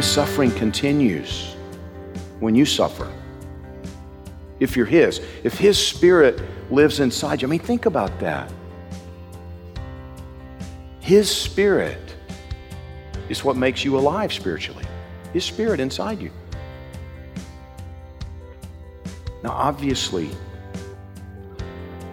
His suffering continues when you suffer. If you're His, if His Spirit lives inside you, I mean, think about that. His Spirit is what makes you alive spiritually. His Spirit inside you. Now, obviously,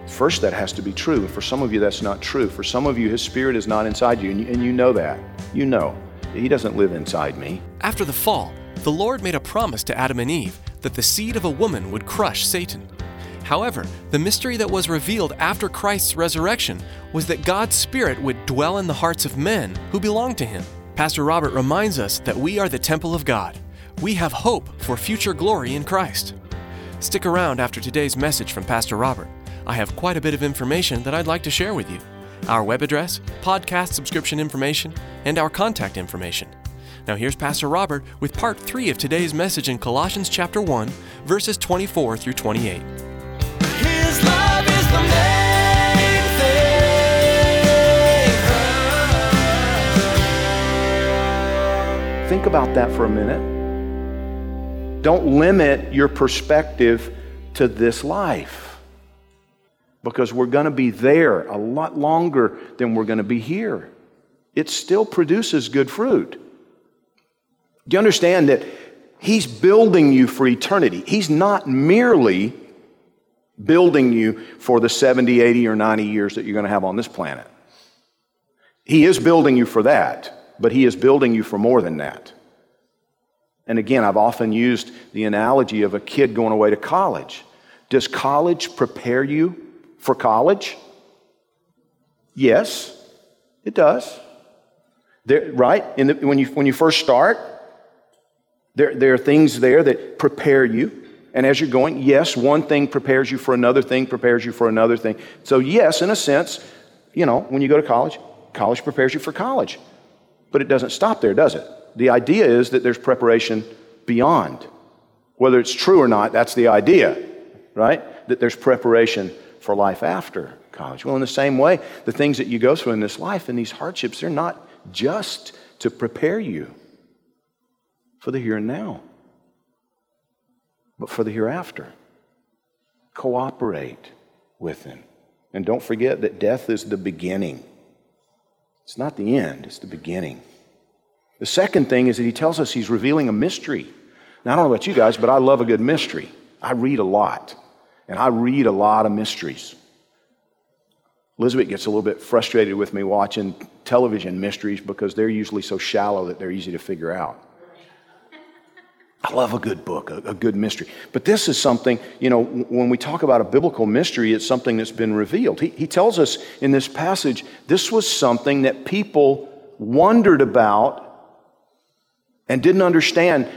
first that has to be true. For some of you, that's not true. For some of you, His Spirit is not inside you, and you, and you know that. You know. He doesn't live inside me. After the fall, the Lord made a promise to Adam and Eve that the seed of a woman would crush Satan. However, the mystery that was revealed after Christ's resurrection was that God's Spirit would dwell in the hearts of men who belong to Him. Pastor Robert reminds us that we are the temple of God. We have hope for future glory in Christ. Stick around after today's message from Pastor Robert. I have quite a bit of information that I'd like to share with you our web address, podcast subscription information, and our contact information. Now, here's Pastor Robert with part three of today's message in Colossians chapter 1, verses 24 through 28. His love is the main. Think about that for a minute. Don't limit your perspective to this life because we're going to be there a lot longer than we're going to be here. It still produces good fruit. Do you understand that He's building you for eternity? He's not merely building you for the 70, 80, or 90 years that you're going to have on this planet. He is building you for that, but He is building you for more than that. And again, I've often used the analogy of a kid going away to college. Does college prepare you for college? Yes, it does. There, right? The, when, you, when you first start, there, there are things there that prepare you. And as you're going, yes, one thing prepares you for another thing, prepares you for another thing. So, yes, in a sense, you know, when you go to college, college prepares you for college. But it doesn't stop there, does it? The idea is that there's preparation beyond. Whether it's true or not, that's the idea, right? That there's preparation for life after college. Well, in the same way, the things that you go through in this life and these hardships, they're not just to prepare you for the here and now, but for the hereafter. Cooperate with Him. And don't forget that death is the beginning. It's not the end, it's the beginning. The second thing is that He tells us He's revealing a mystery. Now, I don't know about you guys, but I love a good mystery. I read a lot, and I read a lot of mysteries. Elizabeth gets a little bit frustrated with me watching television mysteries because they're usually so shallow that they're easy to figure out. I love a good book, a, good mystery. But this is something, you know, when we talk about a biblical mystery, it's something that's been revealed. He, he tells us in this passage this was something that people wondered about and didn't understand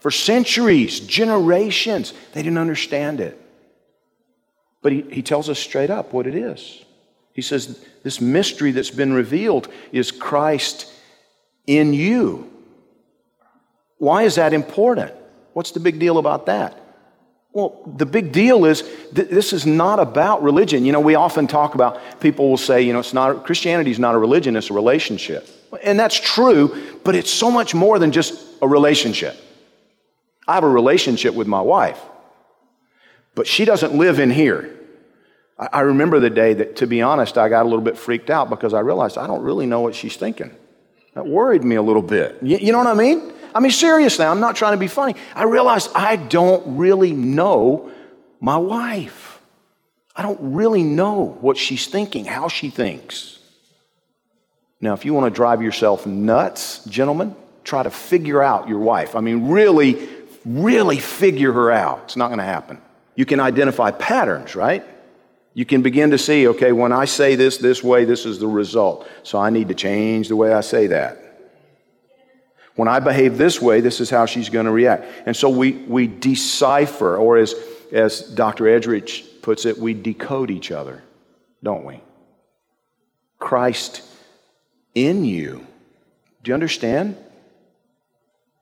for centuries, generations. They didn't understand it. But he, he tells us straight up what it is. He says, This mystery that's been revealed is Christ in you. Why is that important? What's the big deal about that? Well, the big deal is th- this is not about religion. You know, we often talk about people will say, you know, it's not Christianity is not a religion, it's a relationship. And that's true, but it's so much more than just a relationship. I have a relationship with my wife, but she doesn't live in here. I, remember the day that, to be honest, I got a little bit freaked out because I realized I don't really know what she's thinking. That worried me a little bit. You, you know what I mean? I mean, seriously, I'm not trying to be funny. I realized I don't really know my wife. I don't really know what she's thinking, how she thinks. Now, if you want to drive yourself nuts, gentlemen, try to figure out your wife. I mean, really, really figure her out. It's not going to happen. You can identify patterns, right? You can begin to see, okay, when I say this this way, this is the result. So I need to change the way I say that. When I behave this way, this is how she's going to react. And so we, we decipher, or as, as Dr. Edrich puts it, we decode each other, don't we? Christ in you. Do you understand?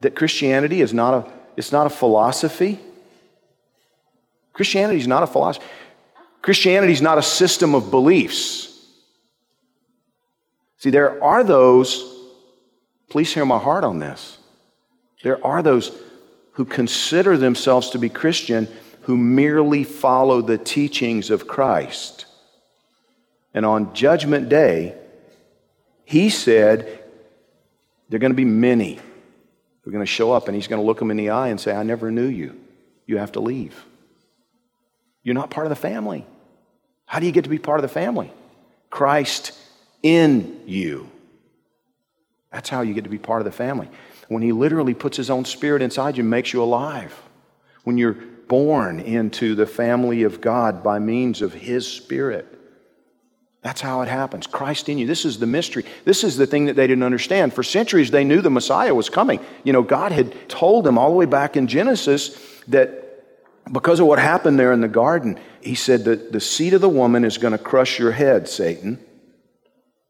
That Christianity is not a, it's not a philosophy. Christianity is not a philosophy. Christianity is not a system of beliefs. See, there are those, please hear my heart on this. There are those who consider themselves to be Christian who merely follow the teachings of Christ. And on Judgment Day, he said, there are going to be many who are going to show up, and he's going to look them in the eye and say, I never knew you. You have to leave. You're not part of the family. How do you get to be part of the family? Christ in you. That's how you get to be part of the family. When he literally puts his own spirit inside you and makes you alive. When you're born into the family of God by means of his spirit. That's how it happens. Christ in you. This is the mystery. This is the thing that they didn't understand. For centuries, they knew the Messiah was coming. You know, God had told them all the way back in Genesis that because of what happened there in the garden, He said that the seed of the woman is going to crush your head, Satan.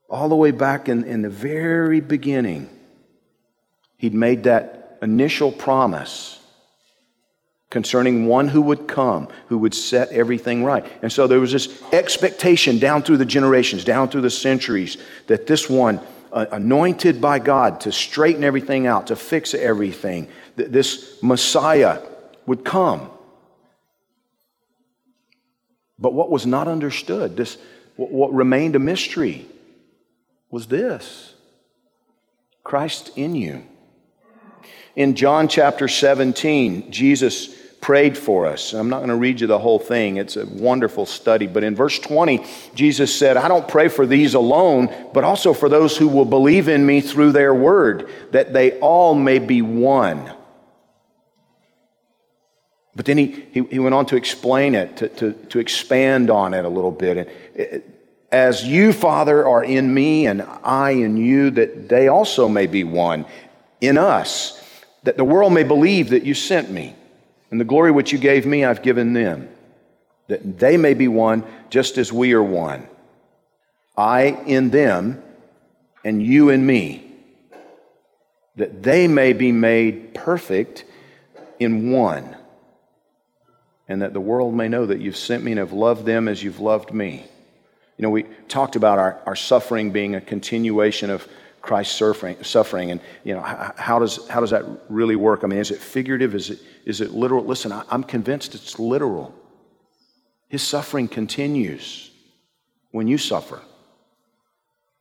All the way back in, in the very beginning, He'd made that initial promise concerning one who would come, who would set everything right. And so there was this expectation down through the generations, down through the centuries, that this one, uh, anointed by God to straighten everything out, to fix everything, that this Messiah would come. But what was not understood, this, what remained a mystery, was this Christ in you. In John chapter 17, Jesus prayed for us. I'm not going to read you the whole thing, it's a wonderful study. But in verse 20, Jesus said, I don't pray for these alone, but also for those who will believe in me through their word, that they all may be one. But then he, he, he went on to explain it, to, to, to expand on it a little bit. Uh, as you, Father, are in me and I in you, that they also may be one in us that the world may believe that you sent me. And the glory which you gave me, I've given them, that they may be one just as we are one. I in them, and you in me, that they may be made perfect in one, and that the world may know that you've sent me and have loved them as you've loved me. You know, we talked about our, our suffering being a continuation of Christ's suffering, suffering and you know how does how does that really work? I mean, is it figurative? Is it is it literal? Listen, I, I'm convinced it's literal. His suffering continues when you suffer.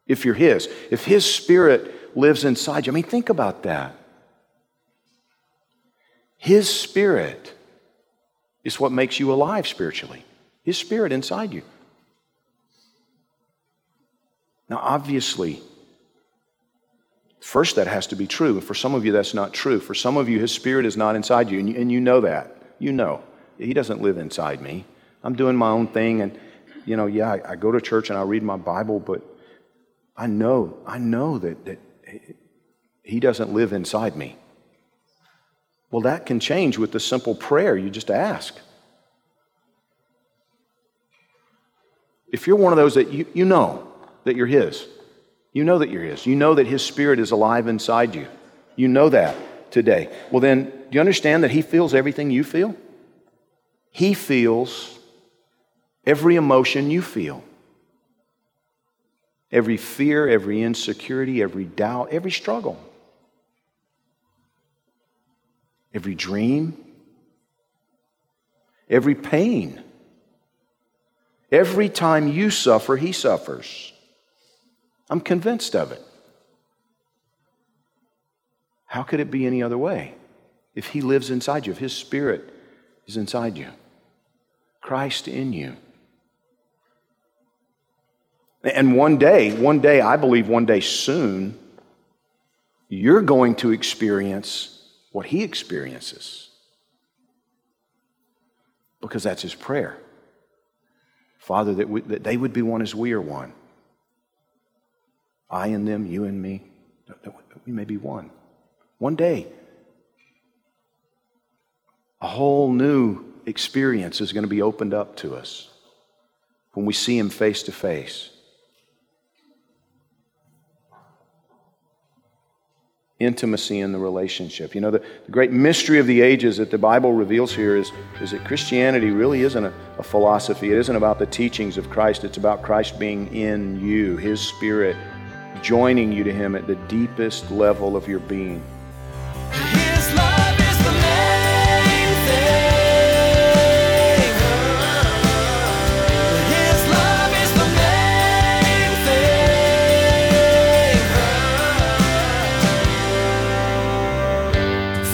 If you're His, if His Spirit lives inside you, I mean, think about that. His Spirit is what makes you alive spiritually. His Spirit inside you. Now, obviously, First, that has to be true. For some of you, that's not true. For some of you, His Spirit is not inside you, and you, and you know that. You know. He doesn't live inside me. I'm doing my own thing, and, you know, yeah, I, I go to church and I read my Bible, but I know, I know that, that He doesn't live inside me. Well, that can change with the simple prayer you just ask. If you're one of those that you, you know that you're His, you know that you're His. You know that His Spirit is alive inside you. You know that today. Well, then, do you understand that He feels everything you feel? He feels every emotion you feel. Every fear, every insecurity, every doubt, every struggle, every dream, every pain. Every time you suffer, He suffers. I'm convinced of it. How could it be any other way? If He lives inside you, if His Spirit is inside you, Christ in you. And one day, one day, I believe one day soon, you're going to experience what he experiences. Because that's his prayer. Father, that, we, that they would be one as we are one. I and them, you and me, that we may be one. One day, a whole new experience is going to be opened up to us when we see him face to face. Intimacy in the relationship. You know, the, the, great mystery of the ages that the Bible reveals here is, is that Christianity really isn't a, a philosophy. It isn't about the teachings of Christ. It's about Christ being in you, His Spirit joining you to Him at the deepest level of your being.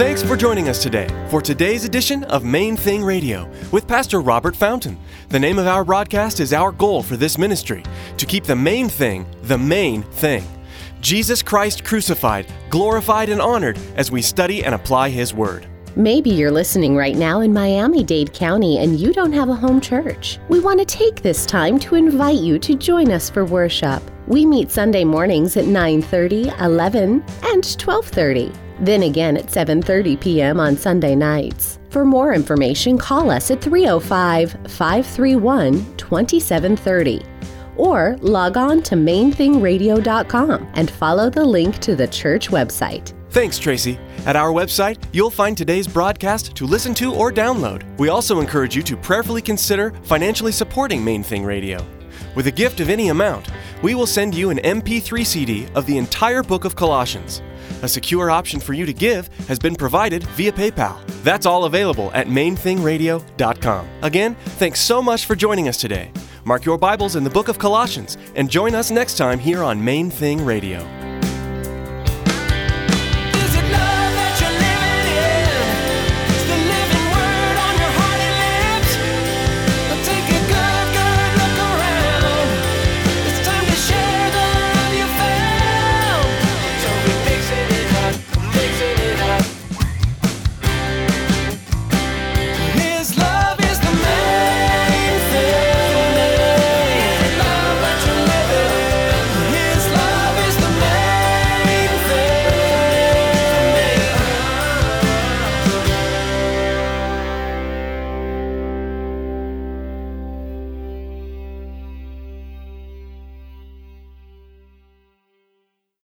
Thanks for joining us today for today's edition of Main Thing Radio with Pastor Robert Fountain. The name of our broadcast is our goal for this ministry to keep the main thing the main thing. Jesus Christ crucified, glorified, and honored as we study and apply His Word. Maybe you're listening right now in Miami Dade County and you don't have a home church. We want to take this time to invite you to join us for worship. We meet Sunday mornings at 9:30, 11, and 12:30. Then again at 7:30 p.m. on Sunday nights. For more information, call us at 305-531-2730 or log on to mainthingradio.com and follow the link to the church website. Thanks, Tracy. At our website, you'll find today's broadcast to listen to or download. We also encourage you to prayerfully consider financially supporting Main Thing Radio. With a gift of any amount, we will send you an MP3 CD of the entire book of Colossians. A secure option for you to give has been provided via PayPal. That's all available at mainthingradio.com. Again, thanks so much for joining us today. Mark your Bibles in the book of Colossians and join us next time here on Main Thing Radio.